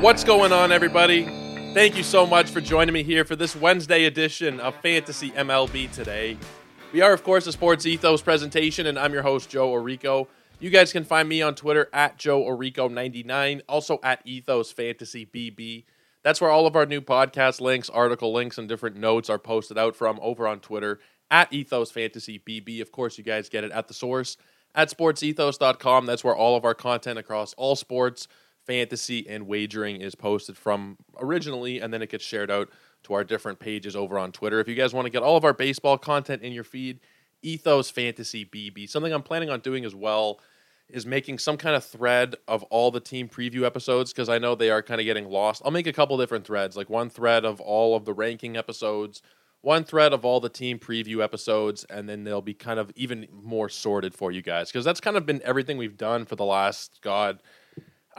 What's going on, everybody? Thank you so much for joining me here for this Wednesday edition of Fantasy MLB Today. We are, of course, a Sports Ethos presentation, and I'm your host, Joe Orico. You guys can find me on Twitter at Joe Orico99, also at Ethos Fantasy BB. That's where all of our new podcast links, article links, and different notes are posted out from over on Twitter at Ethos Fantasy BB. Of course, you guys get it at the source at sportsethos.com. That's where all of our content across all sports, fantasy, and wagering is posted from originally, and then it gets shared out to our different pages over on Twitter. If you guys want to get all of our baseball content in your feed, Ethos Fantasy BB. Something I'm planning on doing as well is making some kind of thread of all the team preview episodes because I know they are kind of getting lost. I'll make a couple different threads, like one thread of all of the ranking episodes, one thread of all the team preview episodes, and then they'll be kind of even more sorted for you guys because that's kind of been everything we've done for the last God.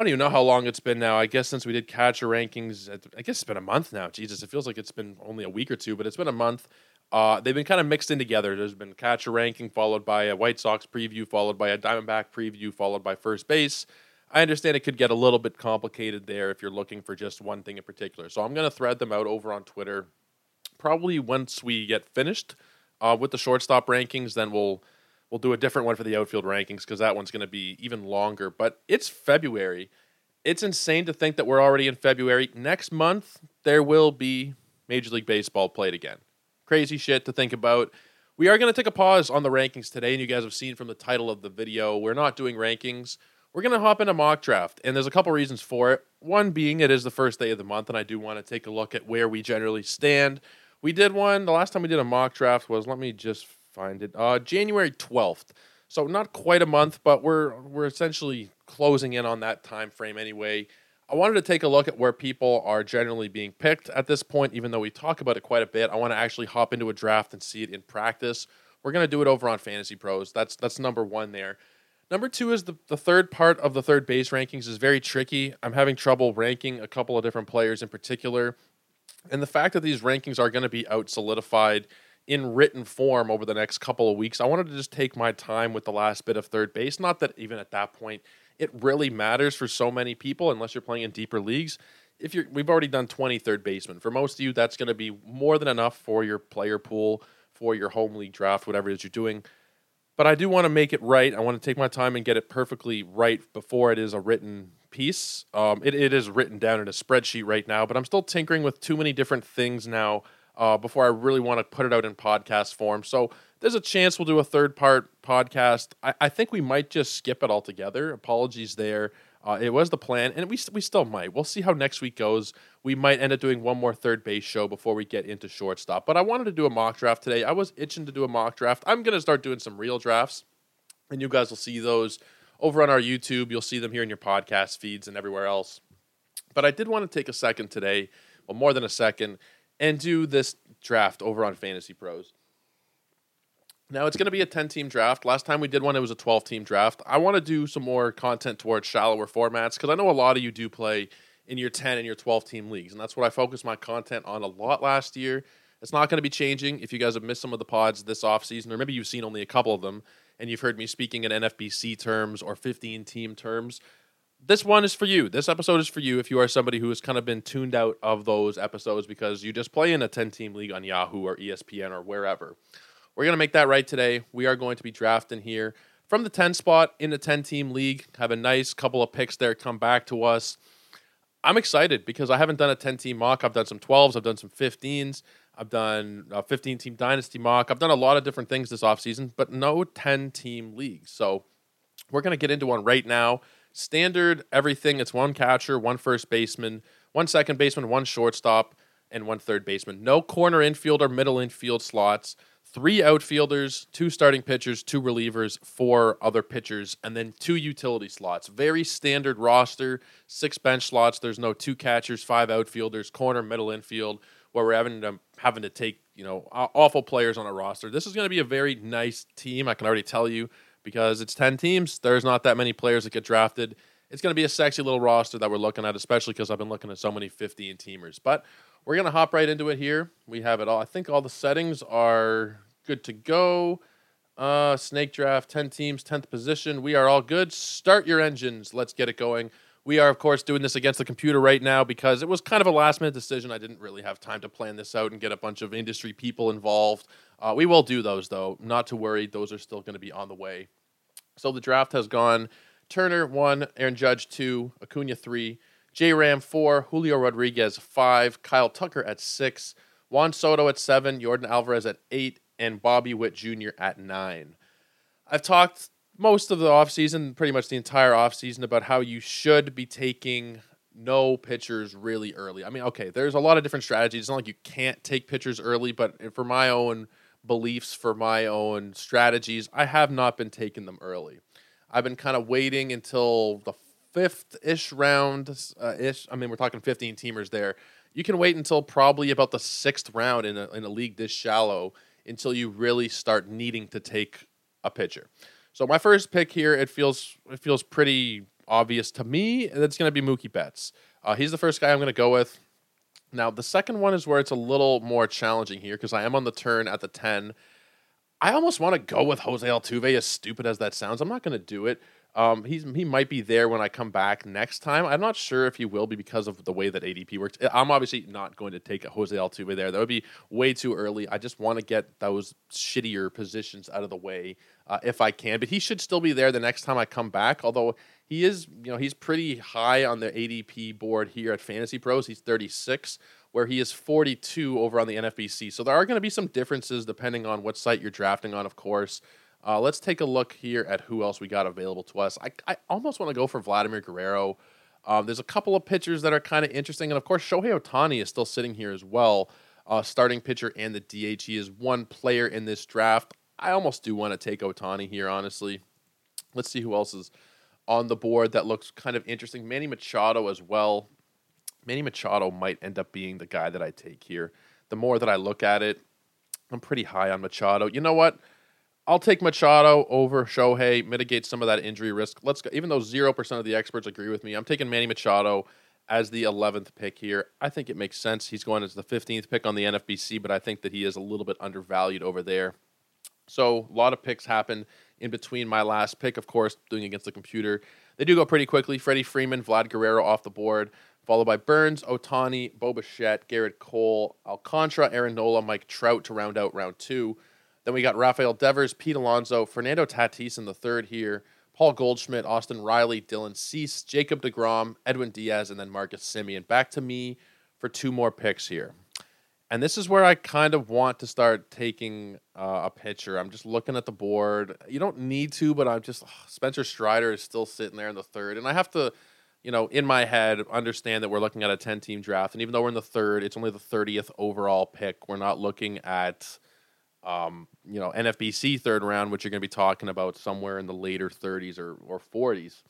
I don't even know how long it's been now. I guess since we did catcher rankings, I guess it's been a month now. Jesus, it feels like it's been only a week or two, but it's been a month. Uh, they've been kind of mixed in together. There's been catcher ranking, followed by a White Sox preview, followed by a Diamondback preview, followed by first base. I understand it could get a little bit complicated there if you're looking for just one thing in particular. So I'm going to thread them out over on Twitter probably once we get finished uh, with the shortstop rankings, then we'll we'll do a different one for the outfield rankings because that one's going to be even longer. But it's February. It's insane to think that we're already in February. Next month there will be Major League Baseball played again. Crazy shit to think about. We are going to take a pause on the rankings today, and you guys have seen from the title of the video, we're not doing rankings. We're going to hop into mock draft, and there's a couple reasons for it. One being it is the first day of the month, and I do want to take a look at where we generally stand we did one. The last time we did a mock draft was let me just find it. Uh, January twelfth. So not quite a month, but we're we're essentially closing in on that time frame anyway. I wanted to take a look at where people are generally being picked at this point, even though we talk about it quite a bit. I want to actually hop into a draft and see it in practice. We're going to do it over on Fantasy Pros. That's that's number one there. Number two is the, the third part of the third base rankings is very tricky. I'm having trouble ranking a couple of different players in particular. And the fact that these rankings are going to be out solidified in written form over the next couple of weeks, I wanted to just take my time with the last bit of third base. Not that even at that point it really matters for so many people unless you're playing in deeper leagues. If you're we've already done 20 third basemen. For most of you, that's going to be more than enough for your player pool, for your home league draft, whatever it is you're doing. But I do want to make it right. I want to take my time and get it perfectly right before it is a written piece. Um, it, it is written down in a spreadsheet right now, but I'm still tinkering with too many different things now uh, before I really want to put it out in podcast form. So there's a chance we'll do a third part podcast. I, I think we might just skip it altogether. Apologies there. Uh, it was the plan, and we we still might. We'll see how next week goes. We might end up doing one more third base show before we get into shortstop. But I wanted to do a mock draft today. I was itching to do a mock draft. I'm gonna start doing some real drafts, and you guys will see those over on our YouTube. You'll see them here in your podcast feeds and everywhere else. But I did want to take a second today, well, more than a second, and do this draft over on Fantasy Pros. Now it's going to be a 10 team draft. Last time we did one, it was a 12 team draft. I want to do some more content towards shallower formats because I know a lot of you do play in your 10 and your 12 team leagues. And that's what I focused my content on a lot last year. It's not going to be changing if you guys have missed some of the pods this offseason, or maybe you've seen only a couple of them and you've heard me speaking in NFBC terms or 15 team terms, this one is for you. This episode is for you if you are somebody who has kind of been tuned out of those episodes because you just play in a 10 team league on Yahoo or ESPN or wherever. We're going to make that right today. We are going to be drafting here from the 10 spot in the 10 team league. Have a nice couple of picks there come back to us. I'm excited because I haven't done a 10 team mock. I've done some 12s, I've done some 15s. I've done a 15 team dynasty mock. I've done a lot of different things this offseason, but no 10 team leagues. So we're going to get into one right now. Standard everything. It's one catcher, one first baseman, one second baseman, one shortstop, and one third baseman. No corner infield or middle infield slots. Three outfielders, two starting pitchers, two relievers, four other pitchers, and then two utility slots. Very standard roster. Six bench slots. There's no two catchers, five outfielders, corner, middle infield where we're having to having to take you know awful players on a roster. This is going to be a very nice team. I can already tell you because it's ten teams. There's not that many players that get drafted. It's going to be a sexy little roster that we're looking at, especially because I've been looking at so many 15 teamers. But we're going to hop right into it here. We have it all. I think all the settings are good to go. Uh, snake draft, 10 teams, 10th position. We are all good. Start your engines. Let's get it going. We are, of course, doing this against the computer right now because it was kind of a last minute decision. I didn't really have time to plan this out and get a bunch of industry people involved. Uh, we will do those, though. Not to worry, those are still going to be on the way. So the draft has gone Turner, one, Aaron Judge, two, Acuna, three, J Ram, four, Julio Rodriguez, five, Kyle Tucker at six, Juan Soto at seven, Yordan Alvarez at eight, and Bobby Witt Jr. at nine. I've talked most of the offseason, pretty much the entire offseason, about how you should be taking no pitchers really early. I mean, okay, there's a lot of different strategies. It's not like you can't take pitchers early, but for my own beliefs, for my own strategies, I have not been taking them early. I've been kind of waiting until the fifth ish round uh, ish. I mean, we're talking 15 teamers there. You can wait until probably about the sixth round in a, in a league this shallow until you really start needing to take a pitcher. So my first pick here, it feels it feels pretty obvious to me. That's going to be Mookie Betts. Uh, he's the first guy I'm going to go with. Now the second one is where it's a little more challenging here because I am on the turn at the ten. I almost want to go with Jose Altuve, as stupid as that sounds. I'm not going to do it. Um, he's he might be there when I come back next time. I'm not sure if he will be because of the way that ADP works. I'm obviously not going to take a Jose Altuve there. That would be way too early. I just want to get those shittier positions out of the way uh, if I can. But he should still be there the next time I come back. Although he is, you know, he's pretty high on the ADP board here at Fantasy Pros. He's 36 where he is 42 over on the NFBC. So there are going to be some differences depending on what site you're drafting on, of course. Uh, let's take a look here at who else we got available to us. I, I almost want to go for Vladimir Guerrero. Um, there's a couple of pitchers that are kind of interesting, and of course, Shohei Ohtani is still sitting here as well, uh, starting pitcher and the DH. He is one player in this draft. I almost do want to take Ohtani here, honestly. Let's see who else is on the board that looks kind of interesting. Manny Machado as well. Manny Machado might end up being the guy that I take here. The more that I look at it, I'm pretty high on Machado. You know what? I'll take Machado over Shohei, mitigate some of that injury risk. Let's go. Even though 0% of the experts agree with me, I'm taking Manny Machado as the 11th pick here. I think it makes sense. He's going as the 15th pick on the NFBC, but I think that he is a little bit undervalued over there. So a lot of picks happen in between my last pick, of course, doing against the computer. They do go pretty quickly. Freddie Freeman, Vlad Guerrero off the board, followed by Burnes, Ohtani, Bo Gerrit Cole, Alcantara, Aaron Nola, Mike Trout to round out round two. Then we got Rafael Devers, Pete Alonso, Fernando Tatis in the third here, Paul Goldschmidt, Austin Riley, Dylan Cease, Jacob DeGrom, Edwin Diaz, and then Marcus Semien. Back to me for two more picks here. And this is where I kind of want to start taking uh, a pitcher. I'm just looking at the board. You don't need to, but I'm just, ugh, Spencer Strider is still sitting there in the third. And I have to, you know, in my head, understand that we're looking at a 10 team draft. And even though we're in the third, it's only the 30th overall pick. We're not looking at um, you know, NFBC third round, which you're going to be talking about somewhere in the later 30s or, or 40s.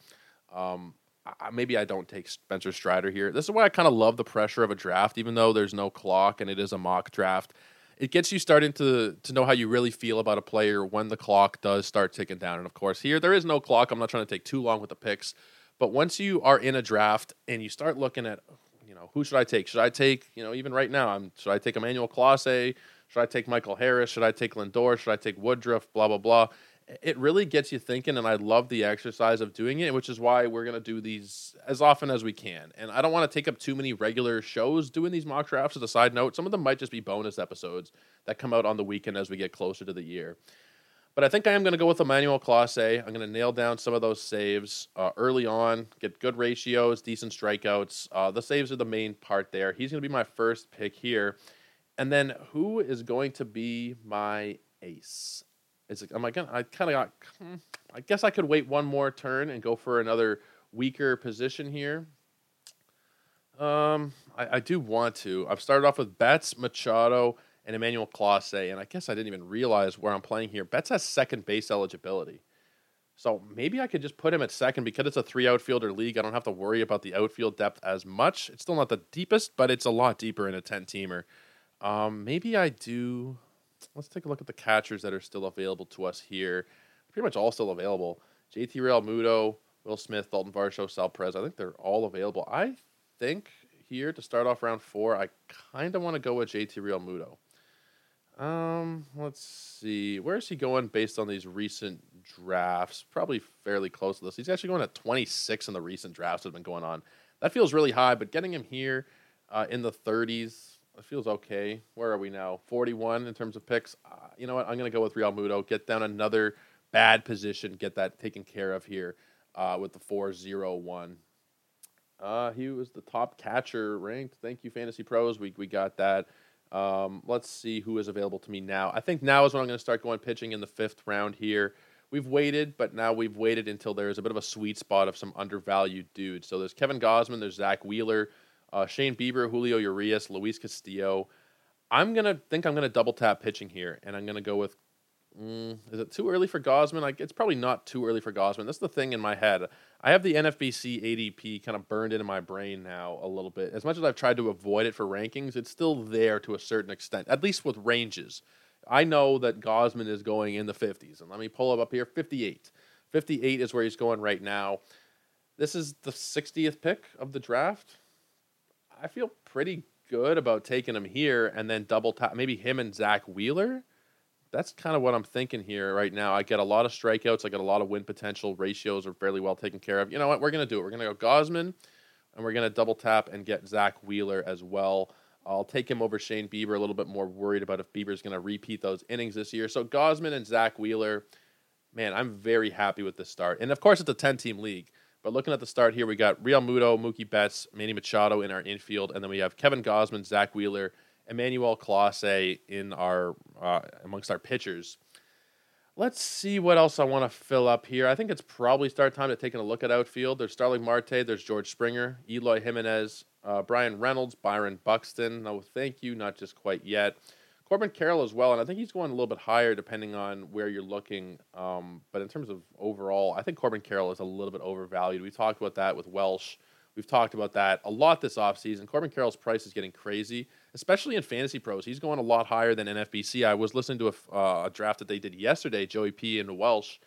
Um, I, maybe I don't take Spencer Strider here. This is why I kind of love the pressure of a draft, even though there's no clock and it is a mock draft. It gets you starting to to know how you really feel about a player when the clock does start ticking down. And of course, here there is no clock. I'm not trying to take too long with the picks, but once you are in a draft and you start looking at, you know, who should I take? Should I take, you know, even right now, I'm should I take Emmanuel Clase? Should I take Michael Harris? Should I take Lindor? Should I take Woodruff? Blah blah blah. It really gets you thinking, and I love the exercise of doing it, which is why we're gonna do these as often as we can. And I don't want to take up too many regular shows doing these mock drafts. As a side note, some of them might just be bonus episodes that come out on the weekend as we get closer to the year. But I think I am going to go with Emmanuel Clase. I'm going to nail down some of those saves uh, early on, get good ratios, decent strikeouts. Uh, the saves are the main part there. He's going to be my first pick here. And then who is going to be my ace? Is it, am I gonna? I kind of got. I guess I could wait one more turn and go for another weaker position here. Um, I, I do want to. I've started off with Betts, Machado, and Emmanuel Clase, and I guess I didn't even realize where I'm playing here. Betts has second base eligibility. So maybe I could just put him at second because it's a three outfielder league. I don't have to worry about the outfield depth as much. It's still not the deepest, but it's a lot deeper in a 10 teamer. Um, maybe I do. Let's take a look at the catchers that are still available to us here. Pretty much all still available. JT Realmuto, Will Smith, Dalton Varsho, Sal Perez. I think they're all available. I think here to start off round four, I kind of want to go with JT Realmuto. Um, let's see. Where is he going based on these recent drafts, probably fairly close to this. He's actually going at 26 in the recent drafts that have been going on. That feels really high, but getting him here uh, in the 30s, it feels okay. Where are we now? 41 in terms of picks. Uh, you know what? I'm going to go with Realmuto. Get down another bad position. Get that taken care of here uh, with the 4 0 1. Uh, he was the top catcher ranked. Thank you, Fantasy Pros. We, we got that. Um, let's see who is available to me now. I think now is when I'm going to start going pitching in the fifth round here. We've waited, but now we've waited until there's a bit of a sweet spot of some undervalued dudes. So there's Kevin Gausman, there's Zach Wheeler, uh, Shane Bieber, Julio Urias, Luis Castillo. I'm gonna think I'm gonna double tap pitching here, and I'm gonna go with. Mm, is it too early for Gausman? Like it's probably not too early for Gausman. That's the thing in my head. I have the NFBC ADP kind of burned into my brain now a little bit. As much as I've tried to avoid it for rankings, it's still there to a certain extent, at least with ranges. I know that Gausman is going in the 50s, and let me pull up up here 58. 58 is where he's going right now. This is the 60th pick of the draft. I feel pretty good about taking him here and then double tap maybe him and Zach Wheeler. That's kind of what I'm thinking here right now. I get a lot of strikeouts. I get a lot of win potential. Ratios are fairly well taken care of. You know what? We're to do it. We're to go Gausman, and we're to double tap and get Zach Wheeler as well. I'll take him over Shane Bieber. A little bit more worried about if Bieber's to repeat those innings this year. So Gausman and Zach Wheeler, man, I'm very happy with this start. And of course, it's a 10 team league. But looking at the start here, we got Realmuto, Mookie Betts, Manny Machado in our infield, and then we have Kevin Gausman, Zach Wheeler, Emmanuel Clase in our uh, amongst our pitchers. Let's see what else I want to fill up here. I think it's probably start time to taking a look at outfield. There's Starling Marte, there's George Springer, Eloy Jimenez, uh, Bryan Reynolds, Byron Buxton. No, thank you, not just quite yet. Corbin Carroll as well, and I think he's going a little bit higher depending on where you're looking. Um, but in terms of overall, I think Corbin Carroll is a little bit overvalued. We talked about that with Welsh. We've talked about that a lot this offseason. Corbin Carroll's price is getting crazy, especially in fantasy pros. He's going a lot higher than NFBC. I was listening to a, uh, a draft that they did yesterday, Joey P and Welsh,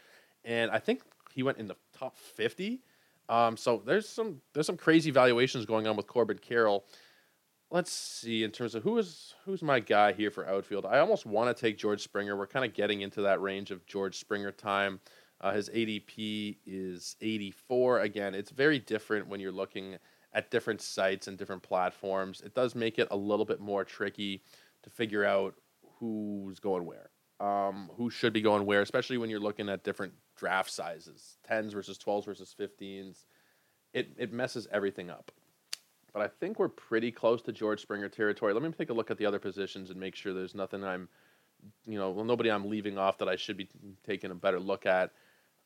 and I think he went in the top 50. Um, so there's some there's some crazy valuations going on with Corbin Carroll let's see in terms of who is who's my guy here for outfield. I almost want to take George Springer. We're kind of getting into that range of George Springer time. Uh, his ADP is 84. Again, it's very different when you're looking at different sites and different platforms. It does make it a little bit more tricky to figure out who's going where, um, who should be going where, especially when you're looking at different draft sizes 10s versus 12s versus 15s. It, it messes everything up but I think we're pretty close to George Springer territory. Let me take a look at the other positions and make sure there's nothing I'm, you know, well, nobody I'm leaving off that I should be taking a better look at.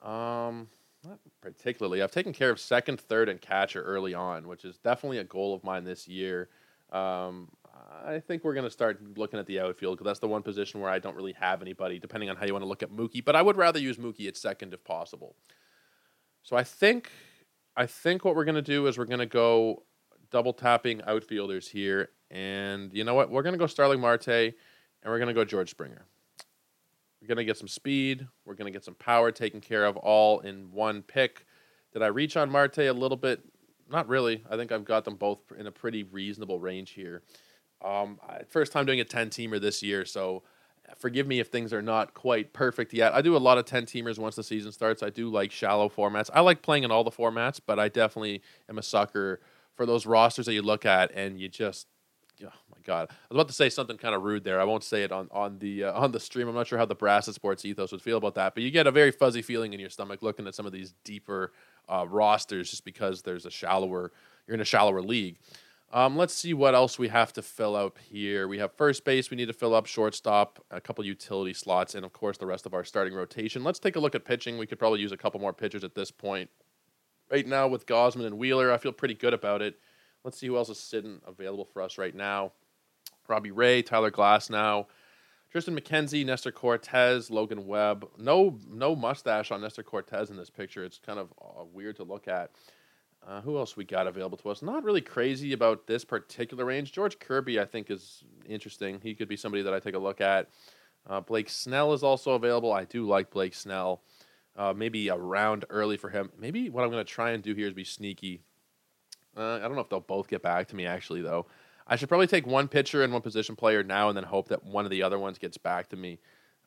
Um, not particularly. I've taken care of second, third, and catcher early on, which is definitely a goal of mine this year. Um, I think we're going to start looking at the outfield because that's the one position where I don't really have anybody, depending on how you want to look at Mookie. But I would rather use Mookie at second if possible. So I think, I think what we're going to do is we're going to go double tapping outfielders here. And you know what? We're going to go Starling Marte and we're going to go George Springer. We're going to get some speed. We're going to get some power taken care of all in one pick. Did I reach on Marte a little bit? Not really. I think I've got them both in a pretty reasonable range here. Um, first time doing a 10 teamer this year, so forgive me if things are not quite perfect yet. I do a lot of 10 teamers once the season starts. I do like shallow formats. I like playing in all the formats, but I definitely am a sucker for those rosters that you look at and you just oh my god. I was about to say something kind of rude there. I won't say it on on the uh, on the stream. I'm not sure how the brass sports ethos would feel about that but you get a very fuzzy feeling in your stomach looking at some of these deeper uh, rosters just because there's a shallower you're in a shallower league. Um, let's see what else we have to fill up here. We have first base we need to fill up shortstop a couple utility slots and of course the rest of our starting rotation. Let's take a look at pitching. We could probably use a couple more pitchers at this point right now with Gausman and Wheeler. I feel pretty good about it. Let's see who else is sitting available for us right now. Robbie Ray, Tyler Glass now. Triston McKenzie, Nestor Cortes, Logan Webb. No, no mustache on Nestor Cortes in this picture. It's kind of uh, weird to look at. Uh, who else we got available to us? Not really crazy about this particular range. George Kirby, I think, is interesting. He could be somebody that I take a look at. Uh, Blake Snell is also available. I do like Blake Snell uh, maybe a round early for him. Maybe what I'm going to try and do here is be sneaky. Uh, I don't know if they'll both get back to me actually though. I should probably take one pitcher and one position player now, and then hope that one of the other ones gets back to me.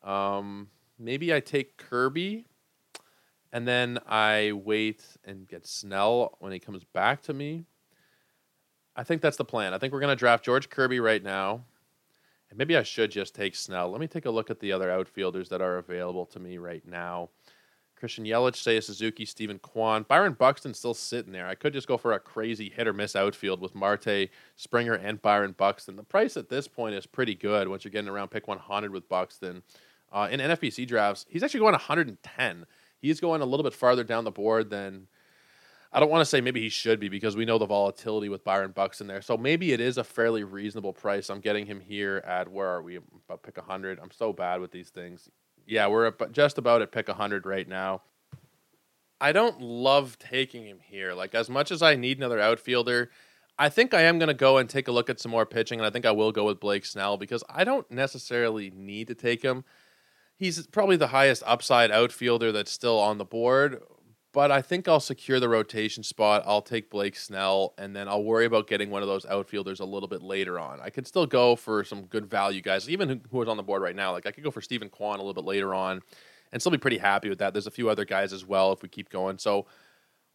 Um, maybe I take Kirby And then I wait and get Snell when he comes back to me. I think that's the plan. I think we're going to draft George Kirby right now. And maybe I should just take Snell. Let me take a look at the other outfielders that are available to me right now. Christian Yelich, Seiya Suzuki, Steven Kwan, Byron Buxton still sitting there. I could just go for a crazy hit or miss outfield with Marte, Springer, and Byron Buxton. The price at this point is pretty good once you're getting around pick 100 with Buxton. Uh, in NFBC drafts, he's actually going 110. He's going a little bit farther down the board than I don't want to say maybe he should be because we know the volatility with Byron Buxton there. So maybe it is a fairly reasonable price. I'm getting him here at where are we? About pick 100. I'm so bad with these things. Yeah, we're just about at pick 100 right now. I don't love taking him here. Like as much as I need another outfielder, I think I am going to go and take a look at some more pitching, and I think I will go with Blake Snell because I don't necessarily need to take him. He's probably the highest upside outfielder that's still on the board, but I think I'll secure the rotation spot. I'll take Blake Snell, and then I'll worry about getting one of those outfielders a little bit later on. I could still go for some good value guys, even who, who is on the board right now. Like I could go for Steven Kwan a little bit later on, and still be pretty happy with that. There's a few other guys as well if we keep going. So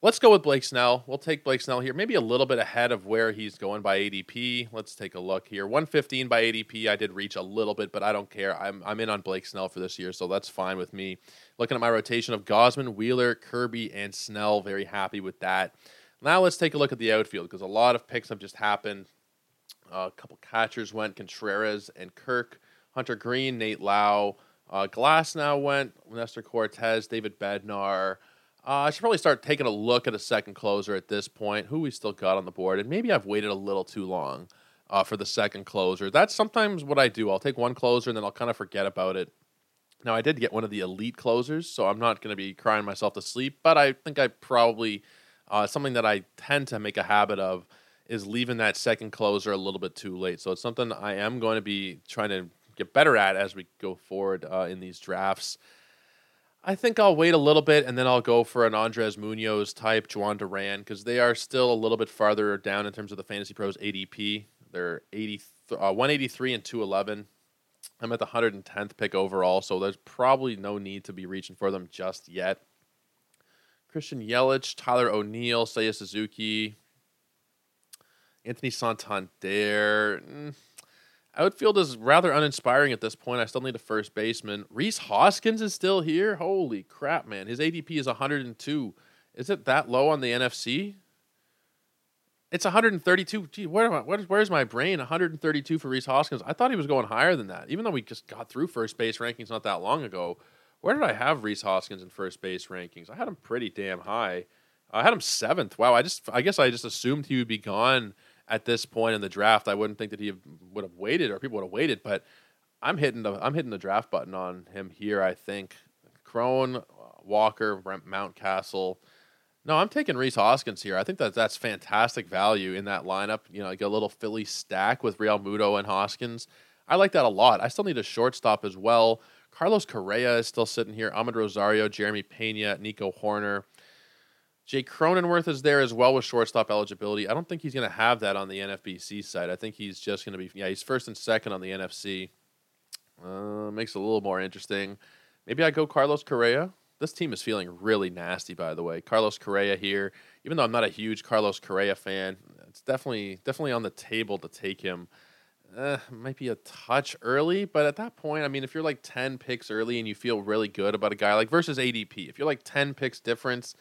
Let's go with Blake Snell. We'll take Blake Snell here, maybe a little bit ahead of where he's going by ADP. Let's take a look here. 115 by ADP. I did reach a little bit, but I don't care. I'm, I'm in on Blake Snell for this year, so that's fine with me. Looking at my rotation of Gausman, Wheeler, Kirby, and Snell. Very happy with that. Now let's take a look at the outfield because a lot of picks have just happened. Uh, a couple catchers went Contreras and Kirk, Hunter Greene, Nate Lowe. Uh, Glasnow went, Nestor Cortes, David Bednar. Uh, I should probably start taking a look at a second closer at this point. Who we still got on the board, and maybe I've waited a little too long uh, for the second closer. That's sometimes what I do. I'll take one closer and then I'll kind of forget about it. Now I did get one of the elite closers, so I'm not going to be crying myself to sleep. But I think I probably uh, something that I tend to make a habit of is leaving that second closer a little bit too late. So it's something I am going to be trying to get better at as we go forward uh, in these drafts. I think I'll wait a little bit and then I'll go for an Andres Munoz type Jhoan Duran because they are still a little bit farther down in terms of the Fantasy Pros ADP. They're 80, uh, 183 and 211. I'm at the 110th pick overall, so there's probably no need to be reaching for them just yet. Christian Yelich, Tyler O'Neill, Seiya Suzuki, Anthony Santander. Mm Outfield is rather uninspiring at this point. I still need a first baseman. Rhys Hoskins is still here. Holy crap, man! His ADP is 102. Is it that low on the NFC? It's 132. Gee, where where, where's my brain? 132 for Rhys Hoskins. I thought he was going higher than that. Even though we just got through first base rankings not that long ago. Where did I have Rhys Hoskins in first base rankings? I had him pretty damn high. I had him seventh. Wow. I just I guess I just assumed he would be gone at this point in the draft. I wouldn't think that he would have waited or people would have waited, but I'm hitting the I'm hitting the draft button on him here. I think Cron, Walker, Mountcastle. No, I'm taking Rhys Hoskins here. I think that that's fantastic value in that lineup. You know, like a little Philly stack with Realmuto and Hoskins. I like that a lot. I still need a shortstop as well. Carlos Correa is still sitting here. Amed Rosario, Jeremy Pena, Nico Hoerner. Jake Cronenworth is there as well with shortstop eligibility. I don't think he's going to have that on the NFBC side. I think he's just going to be, yeah, he's first and second on the NFC. Uh, makes it a little more interesting. Maybe I go Carlos Correa. This team is feeling really nasty, by the way. Carlos Correa here, even though I'm not a huge Carlos Correa fan, it's definitely definitely on the table to take him. Uh, might be a touch early, but at that point, I mean, if you're like 10 picks early and you feel really good about a guy like versus ADP, if you're like 10 picks difference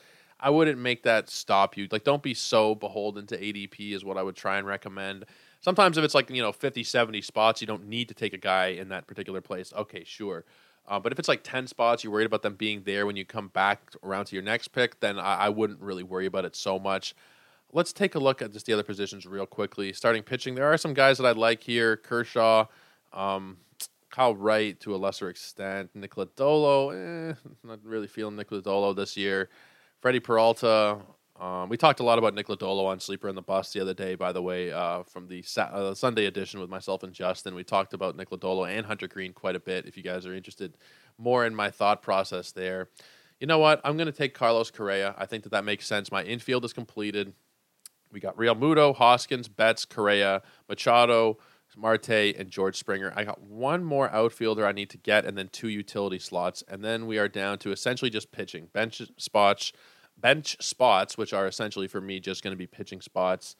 I wouldn't make that stop you. Like, don't be so beholden to ADP, is what I would try and recommend. Sometimes if it's like, you know, 50, 70 spots, you don't need to take a guy in that particular place. Okay, sure. Uh, but if it's like 10 spots, you're worried about them being there when you come back around to your next pick, then I, I wouldn't really worry about it so much. Let's take a look at just the other positions real quickly. Starting pitching, there are some guys that I like here Kershaw, um, Kyle Wright to a lesser extent, Nick Lodolo. Eh, not really feeling Nick Lodolo this year. Freddie Peralta. Um, we talked a lot about Nick Lodolo on Sleeper and the Bus the other day, by the way, uh, from the Sa- uh, Sunday edition with myself and Justin. We talked about Nick Lodolo and Hunter Greene quite a bit. If you guys are interested more in my thought process there, you know what? I'm going to take Carlos Correa. I think that that makes sense. My infield is completed. We got Realmuto, Hoskins, Betts, Correa, Machado, Marte, and George Springer. I got one more outfielder I need to get, and then two utility slots, and then we are down to essentially just pitching bench spots, bench spots, which are essentially for me just going to be pitching spots.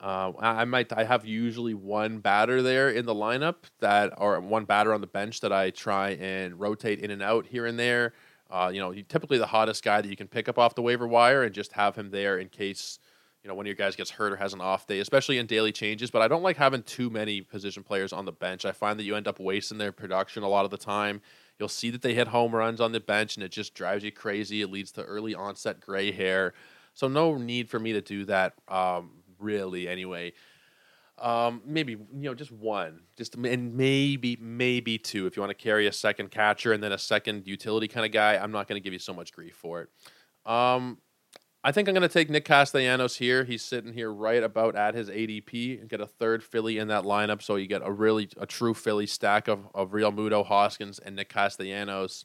Uh, I might I have usually one batter there in the lineup that or one batter on the bench that I try and rotate in and out here and there. Uh, you know, typically the hottest guy that you can pick up off the waiver wire and just have him there in case you know one of your guys gets hurt or has an off day, especially in daily changes. But I don't like having too many position players on the bench. I find that you end up wasting their production a lot of the time. You'll see that they hit home runs on the bench, and it just drives you crazy. It leads to early onset gray hair. So no need for me to do that. Um, really, anyway. Um, maybe you know just one, just and maybe maybe two if you want to carry a second catcher and then a second utility kind of guy. I'm not going to give you so much grief for it. Um, I think I'm going to take Nick Castellanos here. He's sitting here right about at his ADP and get a third Philly in that lineup. So you get a really a true Philly stack of of Realmuto, Hoskins, and Nick Castellanos.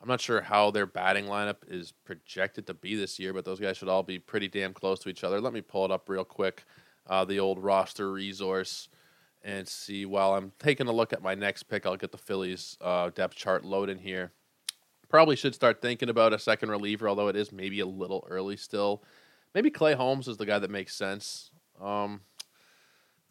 I'm not sure how their batting lineup is projected to be this year, but those guys should all be pretty damn close to each other. Let me pull it up real quick, uh, the old roster resource, and see. While I'm taking a look at my next pick, I'll get the Phillies uh, depth chart loaded here. Probably should start thinking about a second reliever, although it is maybe a little early still. Maybe Clay Holmes is the guy that makes sense. Um,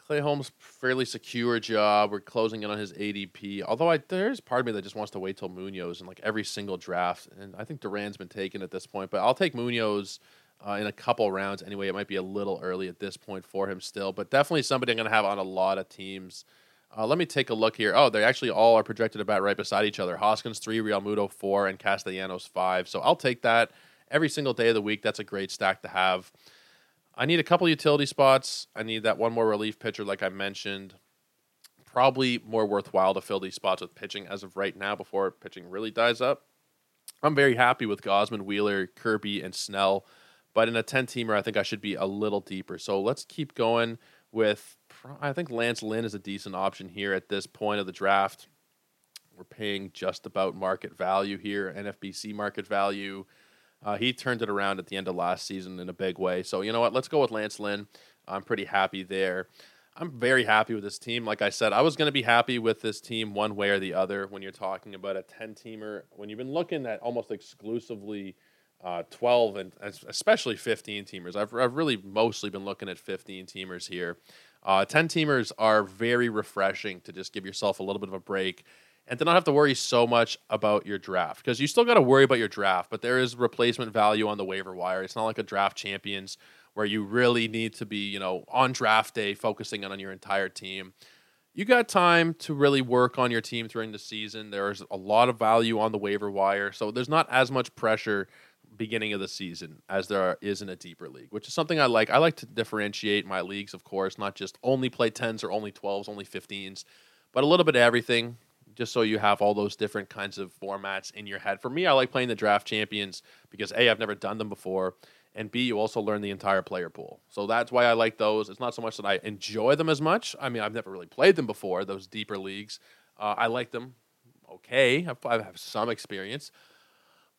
Clay Holmes fairly secure job. We're closing in on his ADP. Although I, there's part of me that just wants to wait till Munoz in like every single draft, and I think Duran's been taken at this point. But I'll take Munoz uh, in a couple rounds anyway. It might be a little early at this point for him still, but definitely somebody I'm going to have on a lot of teams. Uh, let me take a look here. Oh, they actually all are projected about right beside each other. Hoskins three, Realmuto four, and Castellanos five. So I'll take that every single day of the week. That's a great stack to have. I need a couple utility spots. I need that one more relief pitcher, like I mentioned. Probably more worthwhile to fill these spots with pitching as of right now before pitching really dies up. I'm very happy with Gausman, Wheeler, Kirby, and Snell, but in a 10 teamer, I think I should be a little deeper. So let's keep going with. I think Lance Lynn is a decent option here at this point of the draft. We're paying just about market value here, NFBC market value. Uh, he turned it around at the end of last season in a big way. So you know what? Let's go with Lance Lynn. I'm pretty happy there. I'm very happy with this team. Like I said, I was going to be happy with this team one way or the other when you're talking about a 10 teamer. When you've been looking at almost exclusively uh, 12 and especially 15 teamers, I've, I've really mostly been looking at 15 teamers here. Uh, 10 teamers are very refreshing to just give yourself a little bit of a break and to not have to worry so much about your draft because you still got to worry about your draft, but there is replacement value on the waiver wire. It's not like a draft champions where you really need to be, you know, on draft day focusing on your entire team. You got time to really work on your team during the season. There's a lot of value on the waiver wire, so there's not as much pressure beginning of the season as there is in a deeper league, which is something I like. I like to differentiate my leagues, of course, not just only play 10s or only 12s, only 15s, but a little bit of everything just so you have all those different kinds of formats in your head. For me, I like playing the draft champions because A, I've never done them before, and B, you also learn the entire player pool. So that's why I like those. It's not so much that I enjoy them as much. I mean, I've never really played them before, those deeper leagues. Uh, I like them okay. I have some experience,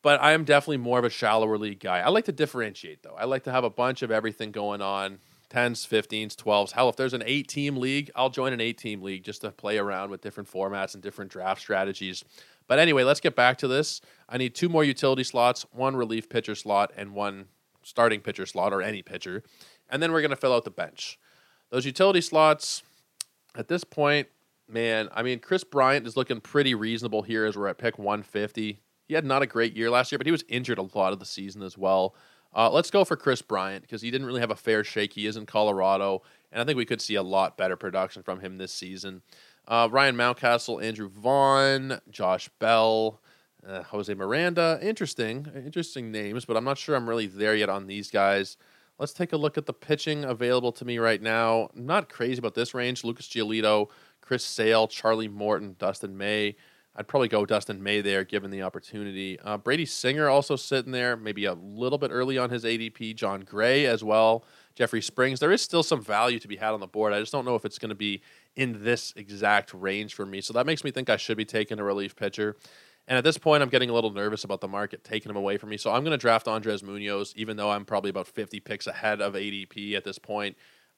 but I am definitely more of a shallower league guy. I like to differentiate, though. I like to have a bunch of everything going on 10s, 15s, 12s. Hell, if there's an eight team league, I'll join an eight team league just to play around with different formats and different draft strategies. But anyway, let's get back to this. I need two more utility slots, one relief pitcher slot, and one starting pitcher slot or any pitcher. And then we're going to fill out the bench. Those utility slots, at this point, man, I mean, Kris Bryant is looking pretty reasonable here as we're at pick 150. He had not a great year last year, but he was injured a lot of the season as well. Uh, let's go for Kris Bryant because he didn't really have a fair shake. He is in Colorado, and I think we could see a lot better production from him this season. Uh, Ryan Mountcastle, Andrew Vaughn, Josh Bell, uh, Jose Miranda. Interesting, interesting names, but I'm not sure I'm really there yet on these guys. Let's take a look at the pitching available to me right now. I'm not crazy about this range. Lucas Giolito, Chris Sale, Charlie Morton, Dustin May. I'd probably go Dustin May there, given the opportunity. Uh, Brady Singer also sitting there, maybe a little bit early on his ADP. Jon Gray as well. Jeffrey Springs. There is still some value to be had on the board. I just don't know if it's going to be in this exact range for me. So that makes me think I should be taking a relief pitcher. And at this point, I'm getting a little nervous about the market taking him away from me. So I'm going to draft Andres Munoz, even though I'm probably about 50 picks ahead of ADP at this point.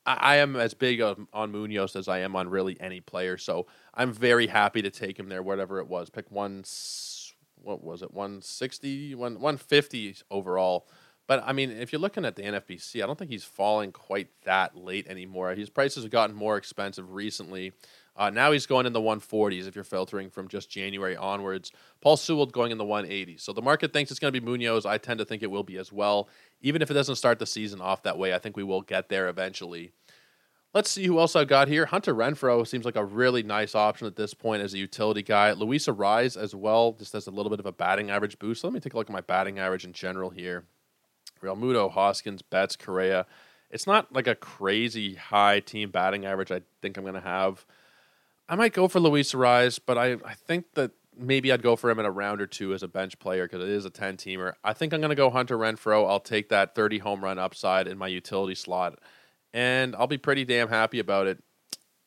I, I am as big on, on Munoz as I am on really any player. So I'm very happy to take him there, whatever it was. Pick one, what was it, 160, 150 overall. But I mean, if you're looking at the NFBC, I don't think he's falling quite that late anymore. His prices have gotten more expensive recently. Uh, now he's going in the 140s if you're filtering from just January onwards. Paul Sewald going in the 180s. So the market thinks it's going to be Munoz. I tend to think it will be as well. Even if it doesn't start the season off that way, I think we will get there eventually. Let's see who else I've got here. Hunter Renfroe seems like a really nice option at this point as a utility guy. Luis Arraez as well, just has a little bit of a batting average boost. Let me take a look at my batting average in general here. Realmuto, Hoskins, Betts, Correa. It's not like a crazy high team batting average I think I'm going to have. I might go for Luis Arraez, but I, I think that maybe I'd go for him in a round or two as a bench player because it is a 10 teamer. I think I'm going to go Hunter Renfroe. I'll take that 30 home run upside in my utility slot, and I'll be pretty damn happy about it.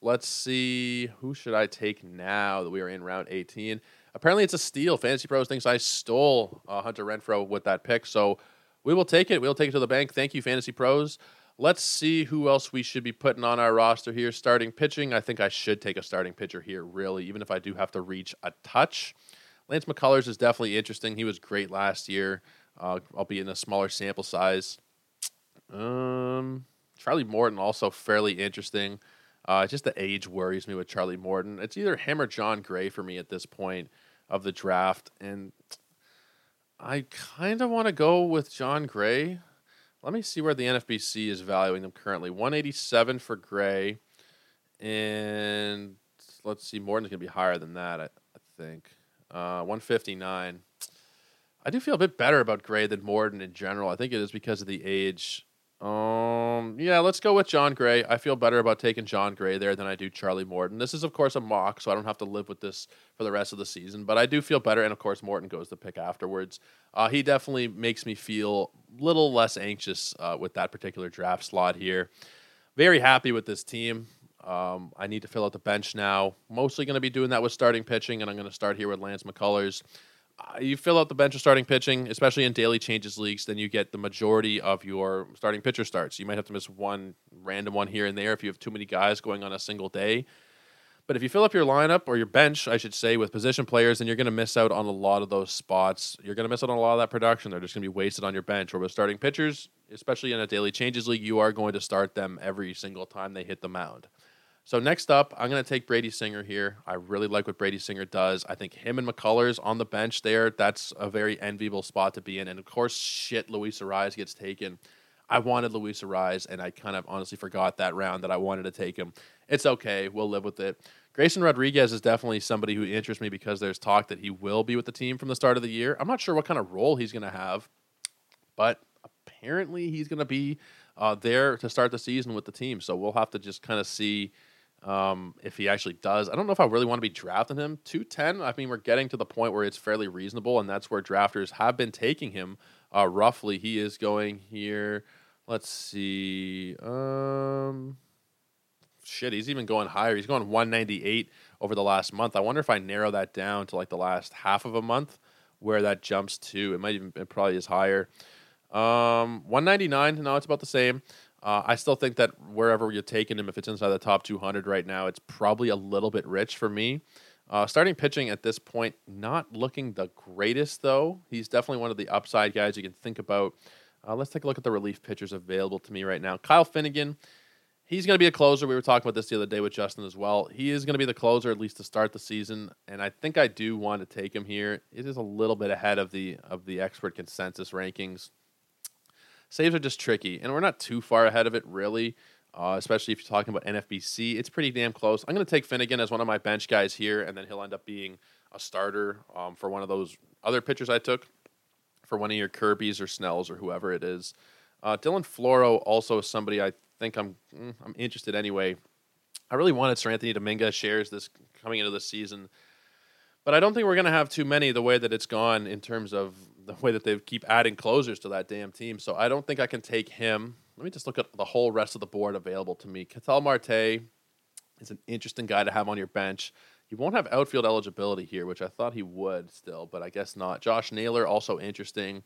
Let's see. Who should I take now that we are in round 18? Apparently, it's a steal. Fantasy Pros thinks I stole uh, Hunter Renfroe with that pick. So we will take it. We'll take it to the bank. Thank you, Fantasy Pros. Let's see who else we should be putting on our roster here. Starting pitching, I think I should take a starting pitcher here, really, even if I do have to reach a touch. Lance McCullers is definitely interesting. He was great last year, uh, albeit in a smaller sample size. Um, Charlie Morton also fairly interesting. Uh, just the age worries me with Charlie Morton. It's either him or Jon Gray for me at this point of the draft, and I kind of want to go with Jon Gray. Let me see where the NFBC is valuing them currently. 187 for Gray, and let's see, Morton's going to be higher than that, I, I think. Uh, 159. I do feel a bit better about Gray than Morton in general. I think it is because of the age um, yeah, let's go with Jon Gray. I feel better about taking Jon Gray there than I do Charlie Morton. This is, of course, a mock, so I don't have to live with this for the rest of the season. But I do feel better, and of course, Morton goes the pick afterwards. Uh, he definitely makes me feel a little less anxious uh, with that particular draft slot here. Very happy with this team. Um, I need to fill out the bench now. Mostly going to be doing that with starting pitching, and I'm going to start here with Lance McCullers. Uh, you fill out the bench of starting pitching, especially in daily changes leagues, then you get the majority of your starting pitcher starts. You might have to miss one random one here and there if you have too many guys going on a single day. But if you fill up your lineup or your bench, I should say, with position players, then you're going to miss out on a lot of those spots. You're going to miss out on a lot of that production. They're just going to be wasted on your bench. Or with starting pitchers, especially in a daily changes league, you are going to start them every single time they hit the mound. So next up, I'm going to take Brady Singer here. I really like what Brady Singer does. I think him and McCullers on the bench there, that's a very enviable spot to be in. And of course, shit, Luis Arraez gets taken. I wanted Luis Arraez, and I kind of honestly forgot that round that I wanted to take him. It's okay. We'll live with it. Grayson Rodriguez is definitely somebody who interests me because there's talk that he will be with the team from the start of the year. I'm not sure what kind of role he's going to have, but apparently he's going to be uh, there to start the season with the team. So we'll have to just kind of see – um, if he actually does. I don't know if I really want to be drafting him. 210, I mean, we're getting to the point where it's fairly reasonable, and that's where drafters have been taking him uh, roughly. He is going here. Let's see. Um, shit, he's even going higher. He's going 198 over the last month. I wonder if I narrow that down to like the last half of a month where that jumps to. It might even it probably is higher. Um, 199. No, it's about the same. Uh, I still think that wherever you're taking him, if it's inside the top 200 right now, it's probably a little bit rich for me. Uh, starting pitching at this point, not looking the greatest though. He's definitely one of the upside guys you can think about. Uh, let's take a look at the relief pitchers available to me right now. Kyle Finnegan, he's going to be a closer. We were talking about this the other day with Justin as well. He is going to be the closer at least to start the season, and I think I do want to take him here. It is a little bit ahead of the of the expert consensus rankings. Saves are just tricky, and we're not too far ahead of it, really. Uh, especially if you're talking about NFBC, it's pretty damn close. I'm going to take Finnegan as one of my bench guys here, and then he'll end up being a starter um, for one of those other pitchers I took for one of your Kirby's or Snells or whoever it is. Uh, Dylan Floro also is somebody I think I'm mm, I'm interested anyway. I really wanted Seranthony Dominguez shares this coming into the season, but I don't think we're going to have too many the way that it's gone in terms of the way that they keep adding closers to that damn team. So I don't think I can take him. Let me just look at the whole rest of the board available to me. Ketel Marte is an interesting guy to have on your bench. He won't have outfield eligibility here, which I thought he would still, but I guess not. Josh Naylor, also interesting.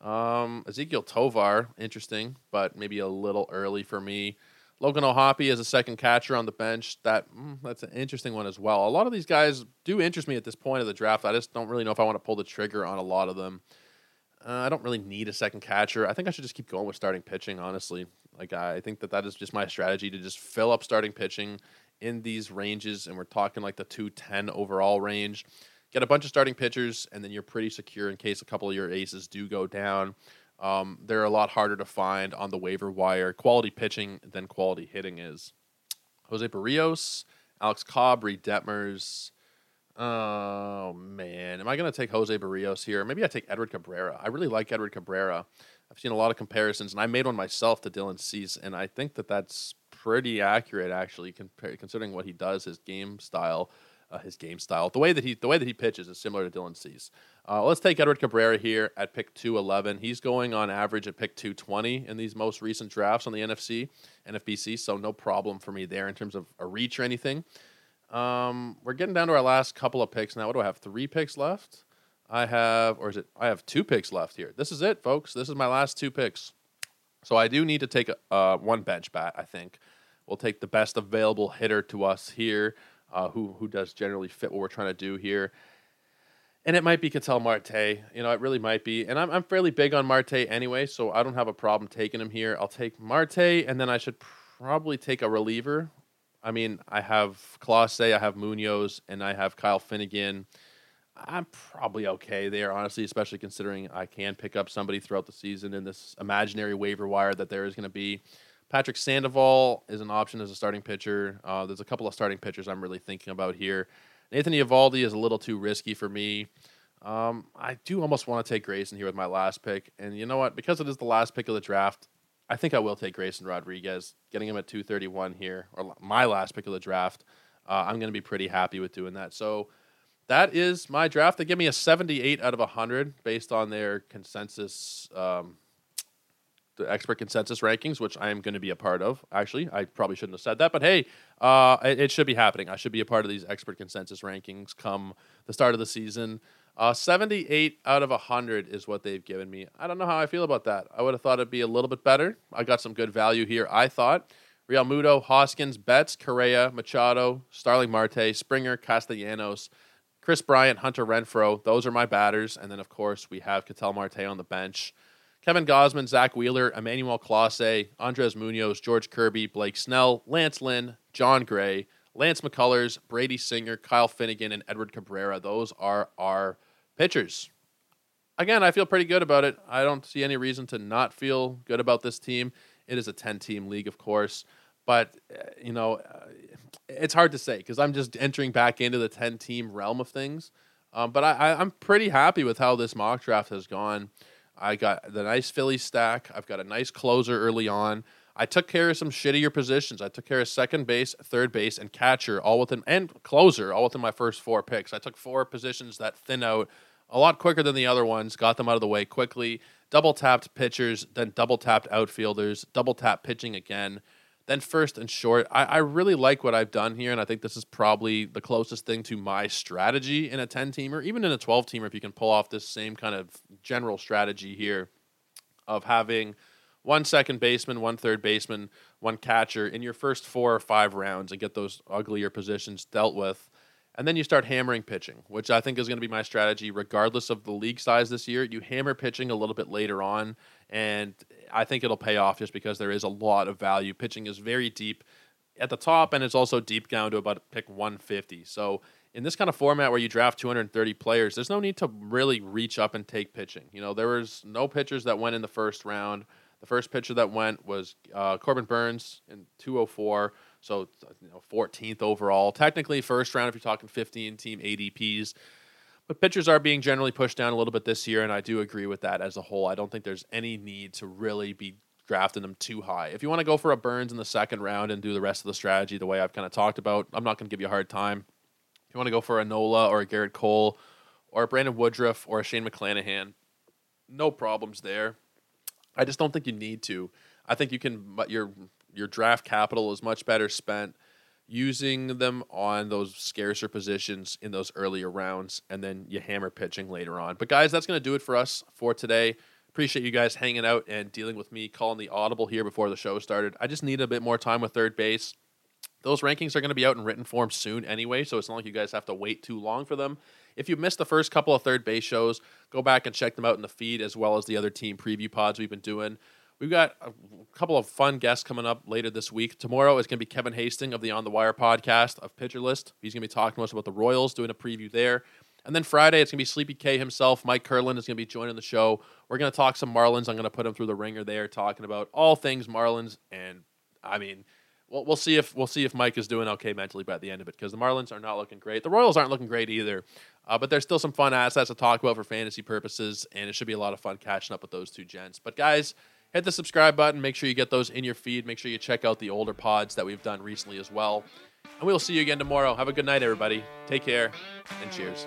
Um, Ezequiel Tovar, interesting, but maybe a little early for me. Logan O'Hoppe as a second catcher on the bench. That mm, that's an interesting one as well. A lot of these guys do interest me at this point of the draft. I just don't really know if I want to pull the trigger on a lot of them. Uh, I don't really need a second catcher. I think I should just keep going with starting pitching. Honestly, like I think that that is just my strategy to just fill up starting pitching in these ranges, and we're talking like the two ten overall range. Get a bunch of starting pitchers, and then you're pretty secure in case a couple of your aces do go down. Um, they're a lot harder to find on the waiver wire. Quality pitching than quality hitting is. Jose Berrios, Alex Cobb, Reid Detmers. Oh man, am I going to take Jose Berrios here? Maybe I take Edward Cabrera. I really like Edward Cabrera. I've seen a lot of comparisons, and I made one myself to Dylan Cease, and I think that that's pretty accurate actually, considering what he does, his game style uh, his game style. The way that he the way that he pitches is similar to Dylan Cease. Uh, let's take Edward Cabrera here at pick 211. He's going on average at pick 220 in these most recent drafts on the NFC, NFBC, so no problem for me there in terms of a reach or anything. Um, we're getting down to our last couple of picks now. What do I have? Three picks left? I have, or is it? I have two picks left here. This is it, folks. This is my last two picks. So I do need to take a, uh, one bench bat, I think. We'll take the best available hitter to us here uh, who who does generally fit what we're trying to do here. And it might be Ketel Marte. You know, it really might be. And I'm, I'm fairly big on Marte anyway, so I don't have a problem taking him here. I'll take Marte, and then I should probably take a reliever. I mean, I have Clase, I have Munoz, and I have Kyle Finnegan. I'm probably okay there, honestly, especially considering I can pick up somebody throughout the season in this imaginary waiver wire that there is going to be. Patrick Sandoval is an option as a starting pitcher. Uh, there's a couple of starting pitchers I'm really thinking about here. Anthony Eovaldi is a little too risky for me. Um, I do almost want to take Grayson here with my last pick. And you know what? Because it is the last pick of the draft, I think I will take Grayson Rodriguez, getting him at 231 here, or my last pick of the draft. Uh, I'm going to be pretty happy with doing that. So that is my draft. They give me a 78 out of 100 based on their consensus um, the expert consensus rankings, which I am going to be a part of. Actually, I probably shouldn't have said that, but hey, uh, it, it, should be happening. I should be a part of these expert consensus rankings come the start of the season. Uh, 78 out of 100 is what they've given me. I don't know how I feel about that. I would have thought it'd be a little bit better. I got some good value here, I thought. Realmuto, Hoskins, Betts, Correa, Machado, Starling Marte, Springer, Castellanos, Kris Bryant, Hunter Renfroe. Those are my batters. And then, of course, we have Ketel Marte on the bench. Kevin Gausman, Zack Wheeler, Emmanuel Clase, Andres Munoz, George Kirby, Blake Snell, Lance Lynn, Jon Gray, Lance McCullers, Brady Singer, Kyle Finnegan, and Edward Cabrera. Those are our pitchers. Again, I feel pretty good about it. I don't see any reason to not feel good about this team. It is a 10 team league, of course, but, you know, uh, it's hard to say because I'm just entering back into the 10 team realm of things. Um, but I, I, I'm pretty happy with how this mock draft has gone. I got the nice Philly stack. I've got a nice closer early on. I took care of some shittier positions. I took care of second base, third base, and catcher all within and closer all within my first four picks. I took four positions that thin out a lot quicker than the other ones. Got them out of the way quickly. Double tapped pitchers, then double tapped outfielders. Double tap pitching again. Then first and short, I, I, really like what I've done here, and I think this is probably the closest thing to my strategy in a 10 teamer, even in a 12 teamer, if you can pull off this same kind of general strategy here of having one second baseman, one third baseman, one catcher in your first four or five rounds and get those uglier positions dealt with. And then you start hammering pitching, which I think is going to be my strategy regardless of the league size this year. You hammer pitching a little bit later on, and I think it'll pay off just because there is a lot of value. Pitching is very deep at the top, and it's also deep down to about pick 150. So in this kind of format where you draft 230 players, there's no need to really reach up and take pitching. You know, there was no pitchers that went in the first round. The first pitcher that went was uh, Corbin Burnes in 204. So, you know, 14th overall. Technically, first round if you're talking 15 team ADPs. But pitchers are being generally pushed down a little bit this year, and I do agree with that as a whole. I don't think there's any need to really be drafting them too high. If you want to go for a Burnes in the second round and do the rest of the strategy the way I've kind of talked about, I'm not going to give you a hard time. If you want to go for a Nola or a Gerrit Cole or a Brandon Woodruff or a Shane McClanahan, no problems there. I just don't think you need to. I think you can, but your your draft capital is much better spent using them on those scarcer positions in those earlier rounds, and then you hammer pitching later on. But guys, that's going to do it for us for today. Appreciate you guys hanging out and dealing with me calling the audible here before the show started. I just need a bit more time with third base. Those rankings are going to be out in written form soon anyway, so it's not like you guys have to wait too long for them. If you missed the first couple of third base shows, go back and check them out in the feed as well as the other team preview pods we've been doing. We've got a couple of fun guests coming up later this week. Tomorrow is going to be Kevin Hastings of the On the Wire podcast of Pitcher List. He's going to be talking to us about the Royals, doing a preview there. And then Friday, it's going to be Sleepy K himself. Mike Curlin is going to be joining the show. We're going to talk some Marlins. I'm going to put him through the ringer there, talking about all things Marlins. And I mean, we'll, we'll see if we'll see if Mike is doing okay mentally by the end of it because the Marlins are not looking great. The Royals aren't looking great either. Uh, but there's still some fun assets to talk about for fantasy purposes, and it should be a lot of fun catching up with those two gents. But guys, hit the subscribe button. Make sure you get those in your feed. Make sure you check out the older pods that we've done recently as well. And we'll see you again tomorrow. Have a good night, everybody. Take care, and cheers.